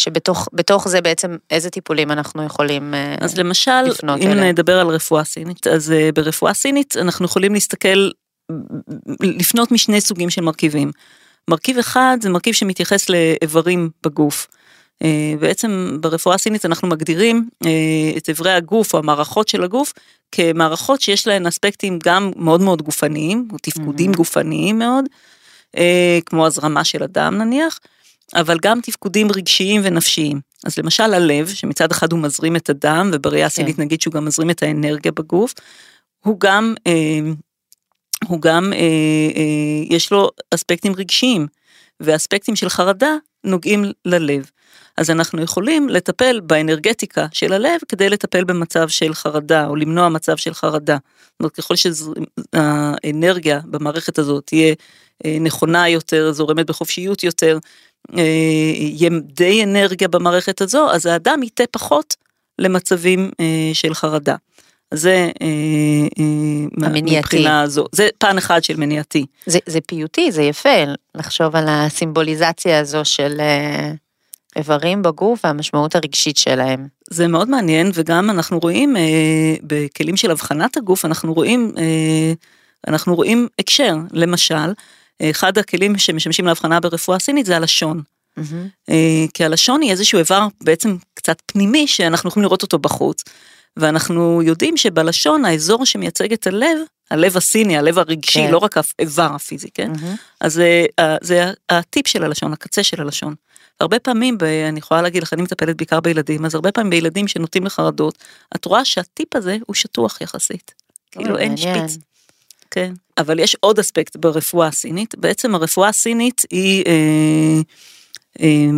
שבתוך בתוך זה בעצם איזה טיפולים אנחנו יכולים אה, אז למשל, לפנות אם אליה. נדבר על רפואה סינית, אז אה, ברפואה סינית אנחנו יכולים להסתכל, לפנות משני סוגים של מרכיבים. מרכיב אחד זה מרכיב שמתייחס לאיברים בגוף. אה, בעצם ברפואה הסינית אנחנו מגדירים את איברי הגוף או המערכות של הגוף כמערכות שיש להן אספקטים גם מאוד מאוד גופניים, או תפקודים מהמם. גופניים מאוד, כמו הזרמה של הדם נניח, אבל גם תפקודים רגשיים ונפשיים. אז למשל הלב, שמצד אחד הוא מזרים את הדם, ובראייה הסינית נגיד שהוא גם מזרים את האנרגיה בגוף, הוא גם, אה, הוא גם, אה, אה, יש לו אספקטים רגשיים, ואספקטים של חרדה נוגעים ללב. אז אנחנו יכולים לטפל באנרגטיקה של הלב כדי לטפל במצב של חרדה, או למנוע מצב של חרדה. זאת אומרת, ככל שהאנרגיה במערכת הזאת תהיה נכונה יותר, זורמת בחופשיות יותר, די אנרגיה במערכת הזו, אז האדם ייטה פחות למצבים אה, של חרדה. זה אה, אה, המניעתי. מבחינה זו, זה פן אחד של מניעתי. זה, זה פיוטי, זה יפה לחשוב על הסימבוליזציה הזו של אה, איברים בגוף והמשמעות הרגשית שלהם. זה מאוד מעניין וגם אנחנו רואים אה, בכלים של הבחנת הגוף אנחנו רואים אה, אנחנו רואים הקשר למשל אחד הכלים שמשמשים להבחנה ברפואה סינית זה הלשון. אה, כי הלשון היא איזשהו איבר בעצם קצת פנימי שאנחנו יכולים לראות אותו בחוץ. ואנחנו יודעים שבלשון האזור שמייצג את הלב, הלב הסיני, הלב הרגשי, כן. לא רק האיבר הפיזי, כן? מהמם. אז זה, אה, זה הטיפ של הלשון, הקצה של הלשון. הרבה פעמים, ב, אני יכולה להגיד לך, אני מטפלת בעיקר בילדים, אז הרבה פעמים בילדים שנוטים לחרדות, את רואה שהטיפ הזה הוא שטוח יחסית. כאילו אין מעניין. שפיץ. כן. אבל יש עוד אספקט ברפואה הסינית, בעצם הרפואה הסינית היא, אה, אה,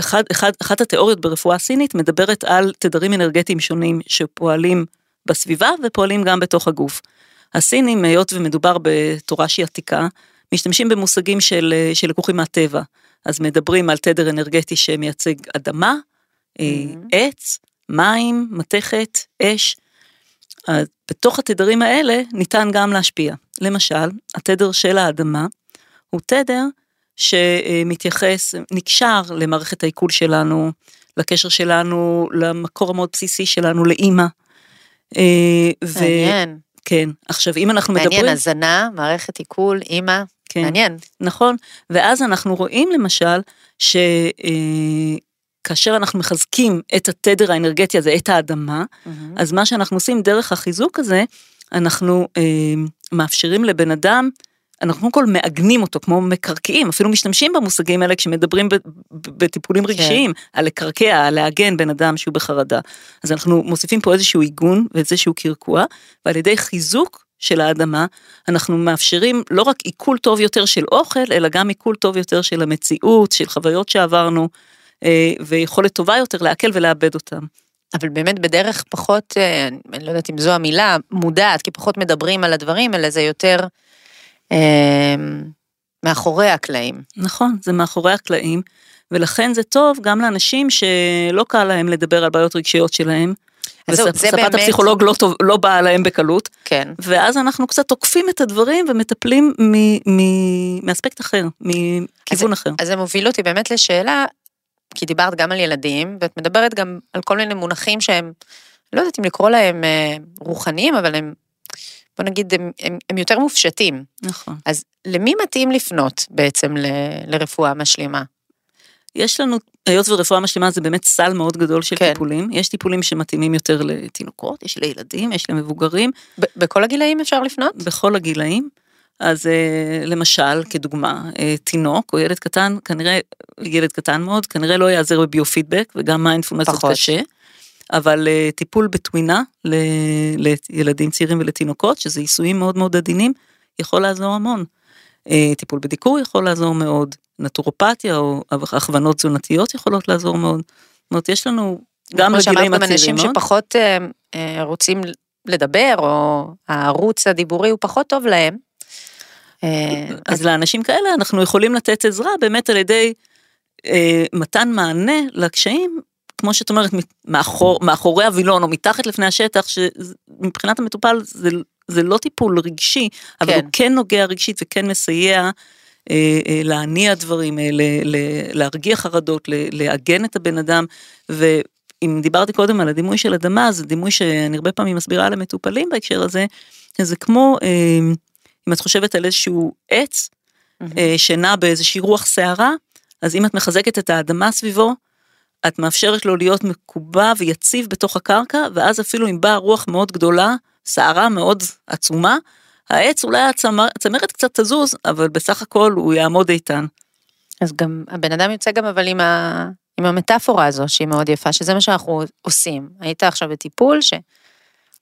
אחד, אחד, אחת התיאוריות ברפואה הסינית מדברת על תדרים אנרגטיים שונים שפועלים בסביבה ופועלים גם בתוך הגוף. הסינים, היות ומדובר בתורה שהיא עתיקה, משתמשים במושגים של, אה, שלקוחים מהטבע. אז מדברים על תדר אנרגטי שמייצג אדמה, אה, עץ, מים, מתכת, אש. בתוך התדרים האלה ניתן גם להשפיע. למשל, התדר של האדמה הוא תדר שמתייחס, נקשר למערכת העיכול שלנו, לקשר שלנו, למקור המאוד בסיסי שלנו, לאימא. אה, ו- מעניין, כן, עכשיו אם אנחנו מדברים, מעניין, הזנה, מערכת עיכול, אימא, כן, מעניין. נכון, ואז אנחנו רואים למשל שכאשר אנחנו מחזקים את התדר האנרגטי הזה, את האדמה, אז מה שאנחנו עושים דרך החיזוק הזה, אנחנו אה, מאפשרים לבן אדם, אנחנו קודם כל מעגנים אותו כמו מקרקעים, אפילו משתמשים במושגים האלה כשמדברים ב- ב- בטיפולים רגשיים, על לקרקע, על לעגן בן אדם שהוא בחרדה. אז אנחנו מוסיפים פה איזשהו עיגון ואיזשהו קרקוע, ועל ידי חיזוק של האדמה, אנחנו מאפשרים לא רק עיכול טוב יותר של אוכל, אלא גם עיכול טוב יותר של המציאות, של חוויות שעברנו, ויכולת טובה יותר לעכל ולאבד אותם. אבל באמת בדרך פחות, אה, אני לא יודעת אם זו המילה, מודעת, כי פחות מדברים על הדברים, אלא זה יותר אה, מאחורי הקלעים. נכון, זה מאחורי הקלעים, ולכן זה טוב גם לאנשים שלא קל להם לדבר על בעיות רגשיות שלהם. אז וספת באמת- הפסיכולוג לא, טוב, לא באה להם בקלות, כן. ואז אנחנו קצת תוקפים את הדברים ומטפלים מ- מ- מאספקט אחר, מכיוון אחר. אז זה מוביל אותי באמת לשאלה, כי דיברת גם על ילדים, ואת מדברת גם על כל מיני מונחים שהם, לא יודעת אם לקרוא להם אה, רוחניים, אבל הם, בוא נגיד, הם, הם, הם יותר מופשטים. נכון. אז למי מתאים לפנות בעצם ל, לרפואה משלימה? יש לנו, היות ורפואה משלימה זה באמת סל מאוד גדול של כן. טיפולים, יש טיפולים שמתאימים יותר לתינוקות, יש לילדים, יש למבוגרים, ב- בכל הגילאים אפשר לפנות? בכל הגילאים. אז אה, למשל, כדוגמה, אה, תינוק או ילד קטן, כנראה, ילד קטן מאוד, כנראה לא יעזר בביופידבק וגם מיינדפולנס זה. קשה, אבל אה, טיפול בתווינה ל- לילדים צעירים ולתינוקות, שזה עיסויים מאוד מאוד עדינים, יכול לעזור המון. טיפול בדיקור יכול לעזור מאוד, נטורופתיה או הכוונות תזונתיות יכולות לעזור מאוד. זאת אומרת, יש לנו גם כמו שאמרת, לגילאים גם הצעירים אנשים מאוד. שפחות אה, אה, רוצים לדבר, או הערוץ הדיבורי הוא פחות טוב להם. אה, אז לאנשים כאלה אנחנו יכולים לתת עזרה באמת על ידי אה, מתן מענה לקשיים, כמו שאת אומרת, מאחור, מאחורי הווילון או מתחת לפני השטח, שמבחינת המטופל זה, זה לא טיפול רגשי, אבל כן. הוא כן נוגע רגשית וכן מסייע אה, אה, להניע דברים, אה, ל, ל, להרגיע חרדות, ל, לעגן את הבן אדם, ואם דיברתי קודם על הדימוי של אדמה, זה דימוי שאני הרבה פעמים מסבירה למטופלים בהקשר הזה, זה כמו, אה, אם את חושבת על איזשהו עץ, אה, שנע באיזושהי רוח סערה, אז אם את מחזקת את האדמה סביבו, את מאפשרת לו להיות מקובע ויציב בתוך הקרקע, ואז אפילו אם באה רוח מאוד גדולה, סערה מאוד עצומה, העץ אולי הצמר- הצמרת קצת תזוז, אבל בסך הכל הוא יעמוד איתן. אז גם הבן אדם יוצא גם אבל עם, ה... עם המטאפורה הזו שהיא מאוד יפה, שזה מה שאנחנו עושים. היית עכשיו בטיפול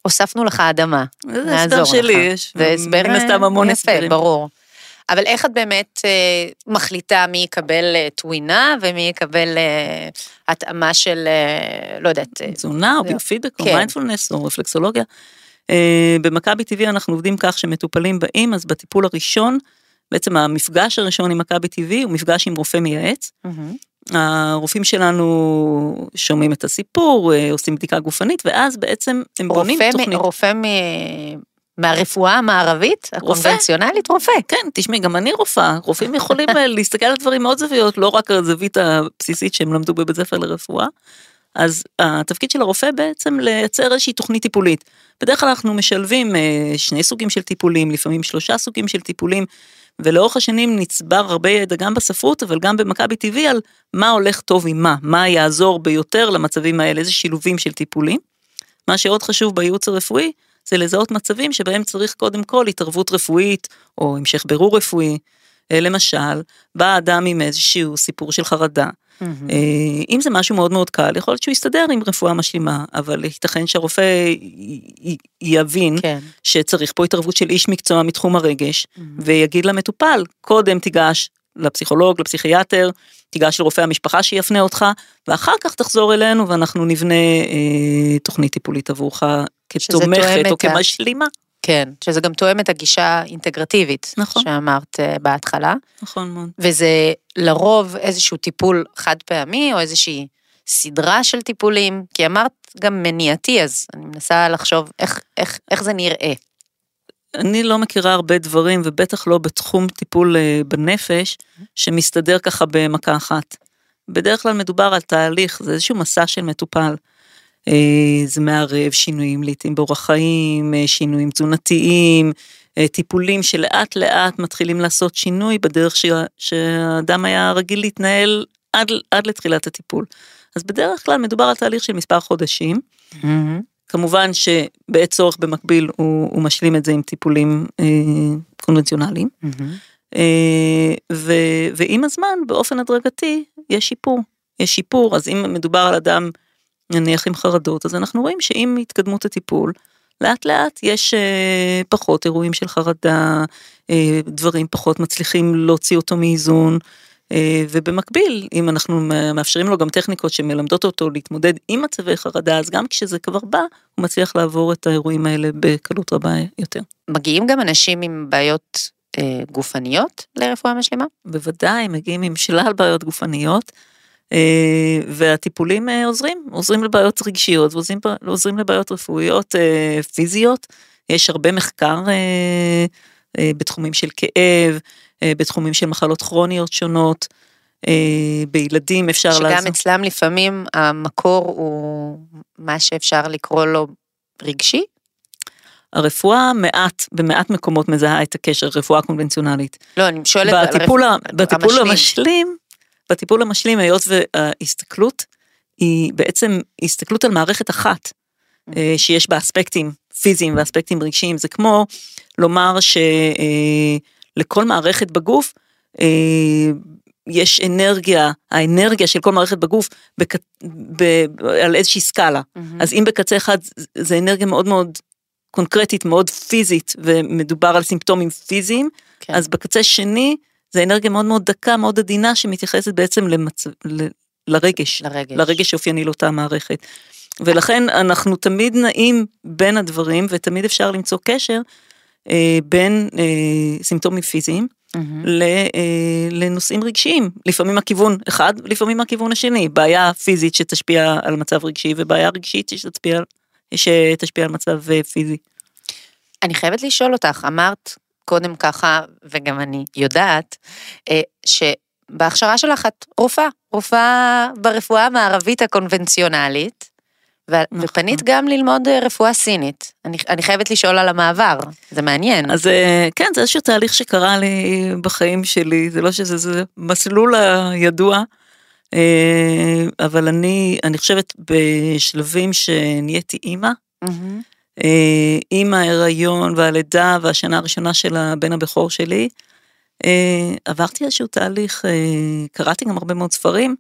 שהוספנו לך אדמה. זה הסבר שלי. יש זה הסבר מן הסתם המון יפה, הסברים. ברור. אבל איך את באמת אה, מחליטה מי יקבל אה, טווינה ומי יקבל אה, התאמה של, אה, לא יודעת, אה, תזונה או ביופידבק או כן. מיינדפולנס או רפלקסולוגיה. אה, במכבי טבעי אנחנו עובדים כך שמטופלים באים, אז בטיפול הראשון, בעצם המפגש הראשון עם מכבי טבעי הוא מפגש עם רופא מייעץ. מהמם. הרופאים שלנו שומעים את הסיפור, אה, עושים בדיקה גופנית, ואז בעצם הם בונים רופא, מ- תוכנית. רופא מ... מהרפואה המערבית, הקונבנציונלית, רופא. כן, תשמעי, גם אני רופאה, רופאים יכולים אה, [laughs] להסתכל על דברים מאוד זוויות, לא רק על הזווית הבסיסית שהם למדו בבית ספר לרפואה. אז התפקיד של הרופא בעצם לייצר איזושהי תוכנית טיפולית. בדרך כלל אנחנו משלבים אה, שני סוגים של טיפולים, לפעמים שלושה סוגים של טיפולים, ולאורך השנים נצבר הרבה ידע גם בספרות, אבל גם במכבי טבעי על מה הולך טוב עם מה, מה יעזור ביותר למצבים האלה, איזה שילובים של טיפולים. מה שעוד חשוב בייעוץ הרפואי, זה לזהות מצבים שבהם צריך קודם כל התערבות רפואית, או המשך בירור רפואי. אה, למשל, בא אדם עם איזשהו סיפור של חרדה. אה, אם זה משהו מאוד מאוד קל, יכול להיות שהוא יסתדר עם רפואה משלימה, אבל ייתכן שהרופא י- יבין כן. שצריך פה התערבות של איש מקצוע מתחום הרגש, ויגיד למטופל, קודם תיגש לפסיכולוג, לפסיכיאטר, תיגש לרופא המשפחה שיפנה אותך, ואחר כך תחזור אלינו ואנחנו נבנה אה, תוכנית טיפולית עבורך כתומכת או כמשלימה. כן, שזה גם תואם את הגישה האינטגרטיבית, נכון. שאמרת אה, בהתחלה, נכון מאוד. וזה לרוב איזשהו טיפול חד פעמי, או איזושהי סדרה של טיפולים, כי אמרת גם מניעתי, אז אני מנסה לחשוב איך, איך, איך זה נראה. אני לא מכירה הרבה דברים, ובטח לא בתחום טיפול אה, בנפש, שמסתדר ככה במכה אחת. בדרך כלל מדובר על תהליך, זה איזשהו מסע של מטופל. אה, זה מערב שינויים לעתים באורח חיים, אה, שינויים תזונתיים, אה, טיפולים שלאט לאט מתחילים לעשות שינוי בדרך שה- שהאדם היה רגיל להתנהל עד, עד לתחילת הטיפול. אז בדרך כלל מדובר על תהליך של מספר חודשים. כמובן שבעת צורך במקביל הוא, הוא משלים את זה עם טיפולים אה, קונבנציונליים. אה, ו, ועם הזמן באופן הדרגתי יש שיפור. יש שיפור, אז אם מדובר על אדם נניח עם חרדות, אז אנחנו רואים שעם התקדמות הטיפול, לאט לאט יש אה, פחות אירועים של חרדה, אה, דברים פחות מצליחים להוציא אותו מאיזון. אה, ובמקביל, אם אנחנו מאפשרים לו גם טכניקות שמלמדות אותו להתמודד עם מצבי חרדה, אז גם כשזה כבר בא, הוא מצליח לעבור את האירועים האלה בקלות רבה יותר. מגיעים גם אנשים עם בעיות אה, גופניות לרפואה משלימה? בוודאי, מגיעים עם שלל בעיות גופניות, והטיפולים אה, עוזרים, עוזרים לבעיות רגשיות ועוזרים עוזרים לבעיות רפואיות אה, פיזיות. יש הרבה מחקר אה, אה, בתחומים של כאב, אה, בתחומים של מחלות כרוניות שונות. אה, בילדים אפשר לעזור. שגם אצלם לפעמים המקור הוא מה שאפשר לקרוא לו רגשי? הרפואה מעט, במעט מקומות מזהה את הקשר, רפואה קונבנציונלית. לא, אני שואלת בטיפול, על הרפ... בטיפול המשלים. בטיפול המשלים, היות וההסתכלות היא בעצם הסתכלות על מערכת אחת, mm-hmm. שיש בה אספקטים פיזיים ואספקטים רגשיים, זה כמו לומר שלכל אה, מערכת בגוף, אה, יש אנרגיה, האנרגיה של כל מערכת בגוף בק... ב... על איזושהי סקאלה. Mm-hmm. אז אם בקצה אחד זה אנרגיה מאוד מאוד קונקרטית, מאוד פיזית, ומדובר על סימפטומים פיזיים, כן. אז בקצה שני זה אנרגיה מאוד מאוד דקה, מאוד עדינה, שמתייחסת בעצם למצ... ל... לרגש, לרגש, לרגש שאופייני לאותה מערכת. ולכן אנחנו תמיד נעים בין הדברים, ותמיד אפשר למצוא קשר אה, בין אה, סימפטומים פיזיים. mm-hmm. לנושאים רגשיים, לפעמים הכיוון אחד, לפעמים הכיוון השני, בעיה פיזית שתשפיע על מצב רגשי ובעיה רגשית שתשפיע, שתשפיע על מצב אה, פיזי. אני חייבת לשאול אותך, אמרת קודם ככה, וגם אני יודעת, אה, שבהכשרה שלך את רופאה, רופאה ברפואה המערבית הקונבנציונלית, נכון. ופנית גם ללמוד אה, רפואה סינית. אני, אני חייבת לשאול על המעבר, זה מעניין. אז אה, כן, זה איזשהו תהליך שקרה לי בחיים שלי, זה לא שזה זה מסלול הידוע, אבל אני, אני חושבת בשלבים שנהייתי אימא, mm-hmm. עם ההיריון והלידה והשנה הראשונה של הבן הבכור שלי, עברתי איזשהו תהליך, קראתי גם הרבה מאוד ספרים.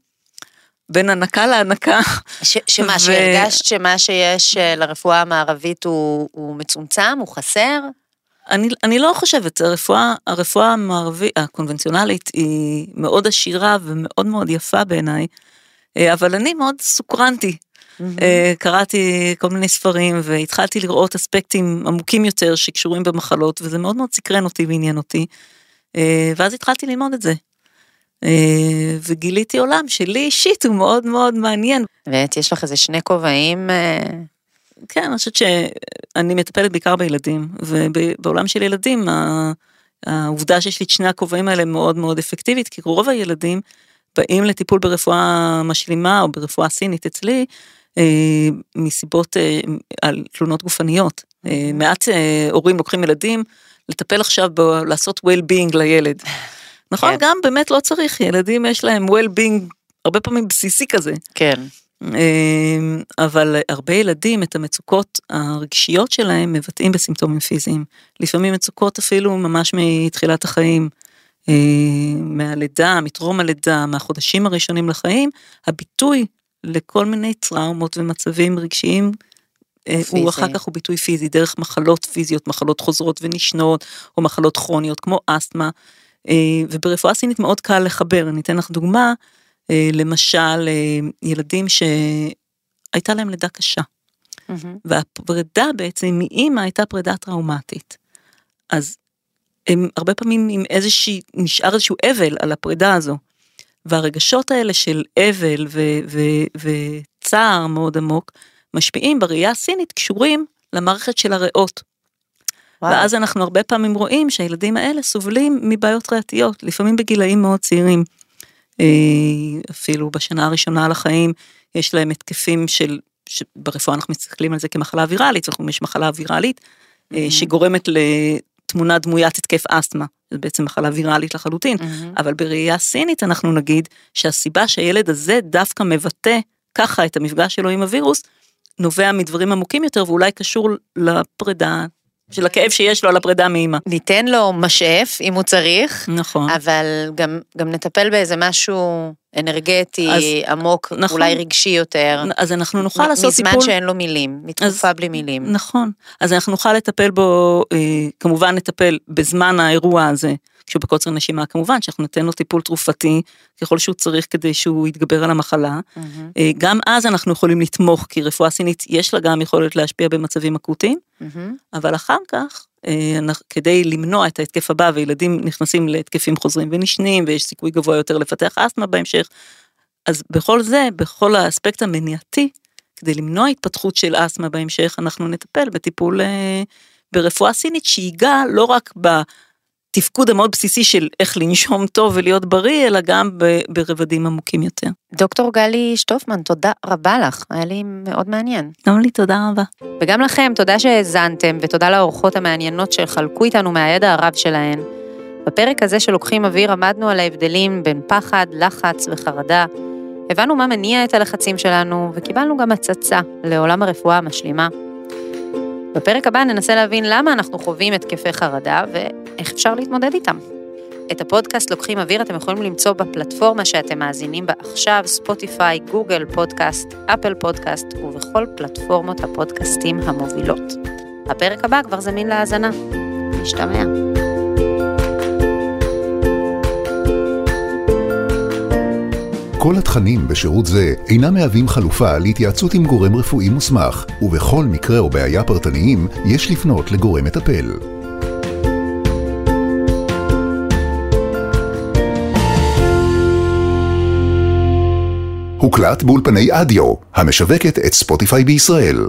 בין הנקה להנקה. ש, שמה, ו... שהרגשת שמה שיש אה, לרפואה המערבית הוא, הוא מצומצם, הוא חסר? אני, אני לא חושבת, הרפואה, הרפואה המערבית, הקונבנציונלית, היא מאוד עשירה ומאוד מאוד יפה בעיניי, אה, אבל אני מאוד סוקרנתי. Mm-hmm. קראתי כל מיני ספרים והתחלתי לראות אספקטים עמוקים יותר שקשורים במחלות, וזה מאוד מאוד סקרן אותי ועניין אותי. ואז התחלתי ללמוד את זה. אה, וגיליתי עולם שלי אישית הוא מאוד מאוד מעניין. באמת, יש לך איזה שני כובעים? אה, כן, אני חושבת שאני מטפלת בעיקר בילדים, ובעולם של ילדים, העובדה שיש לי את שני הכובעים האלה מאוד מאוד אפקטיבית, כי רוב הילדים באים לטיפול ברפואה משלימה או ברפואה סינית אצלי, אה, מסיבות על תלונות גופניות. מעט הורים לוקחים ילדים לטפל עכשיו, ב- לעשות well-being לילד. [laughs] נכון? כן. גם באמת לא צריך, ילדים יש להם well-being הרבה פעמים בסיסי כזה. כן. אבל הרבה ילדים את המצוקות הרגשיות שלהם מבטאים בסימפטומים פיזיים. לפעמים מצוקות אפילו ממש מתחילת החיים, אה, מהלידה, מטרום הלידה, מהחודשים הראשונים לחיים, הביטוי לכל מיני טראומות ומצבים רגשיים פיזי. אה, הוא אחר כך הוא ביטוי פיזי, דרך מחלות פיזיות, מחלות חוזרות ונשנות, או מחלות כרוניות כמו אסתמה, אה, וברפואה סינית מאוד קל לחבר, אני אתן לך דוגמה, אה, למשל ילדים שהייתה להם לידה קשה, mm-hmm. והפרידה בעצם מאימא הייתה פרידה טראומטית. אז הם הרבה פעמים עם איזושהי, נשאר איזשהו אבל על הפרידה הזו. והרגשות האלה של אבל ו- ו- וצער מאוד עמוק, משפיעים בראייה הסינית, קשורים למערכת של הריאות. וואו. ואז אנחנו הרבה פעמים רואים שהילדים האלה סובלים מבעיות ריאתיות, לפעמים בגילאים מאוד צעירים. אה, אפילו בשנה הראשונה לחיים יש להם התקפים של, ברפואה אנחנו מסתכלים על זה כמחלה ויראלית, זאת אומרת יש מחלה ויראלית mm-hmm. שגורמת לתמונה דמוית התקף אסתמה, זה בעצם מחלה ויראלית לחלוטין, mm-hmm. אבל בראייה סינית אנחנו נגיד שהסיבה שהילד הזה דווקא מבטא ככה את המפגש שלו עם הווירוס, נובע מדברים עמוקים יותר ואולי קשור לפרידה של הכאב שיש לו על הפרידה מאימא. ניתן לו משאף אם הוא צריך, נכון. אבל גם, גם נטפל באיזה משהו אנרגטי, אז, עמוק, נכון, אולי רגשי יותר. אז אנחנו נוכל לעשות טיפול... מזמן שאין לו מילים, מתקופה אז, בלי מילים. נכון, אז אנחנו נוכל לטפל בו, אה, כמובן נטפל בזמן האירוע הזה, כשהוא בקוצר נשימה, כמובן שאנחנו ניתן לו טיפול תרופתי ככל שהוא צריך כדי שהוא יתגבר על המחלה. Mm-hmm. גם אז אנחנו יכולים לתמוך, כי רפואה סינית יש לה גם יכולת להשפיע במצבים אקוטיים, mm-hmm. אבל אחר כך, אה, כדי למנוע את ההתקף הבא וילדים נכנסים להתקפים חוזרים ונשנים ויש סיכוי גבוה יותר לפתח אסתמה בהמשך, אז בכל זה, בכל האספקט המניעתי, כדי למנוע התפתחות של אסתמה בהמשך, אנחנו נטפל בטיפול אה, ברפואה סינית, שיגע לא רק בתפקוד המאוד בסיסי של איך לנשום טוב ולהיות בריא, אלא גם ברבדים עמוקים יותר. דוקטור גלי שטופמן, תודה רבה לך, היה לי מאוד מעניין. גם לי תודה רבה. וגם לכם, תודה שהאזנתם, ותודה לאורחות המעניינות שחלקו איתנו מהידע הרב שלהן. בפרק הזה שלוקחים אוויר עמדנו על ההבדלים בין פחד, לחץ וחרדה. הבנו מה מניע את הלחצים שלנו, וקיבלנו גם הצצה לעולם הרפואה המשלימה. בפרק הבא ננסה להבין למה אנחנו חווים התקפי חרדה ואיך אפשר להתמודד איתם. את הפודקאסט לוקחים אוויר אתם יכולים למצוא בפלטפורמה שאתם מאזינים בה עכשיו, ספוטיפיי, גוגל פודקאסט, אפל פודקאסט ובכל פלטפורמות הפודקאסטים המובילות. הפרק הבא כבר זמין להאזנה. נשתמע. כל התכנים בשירות זה אינם מהווים חלופה להתייעצות עם גורם רפואי מוסמך, ובכל מקרה או בעיה פרטניים יש לפנות לגורם מטפל. הוקלט באולפני אדיו, המשווקת את ספוטיפיי בישראל.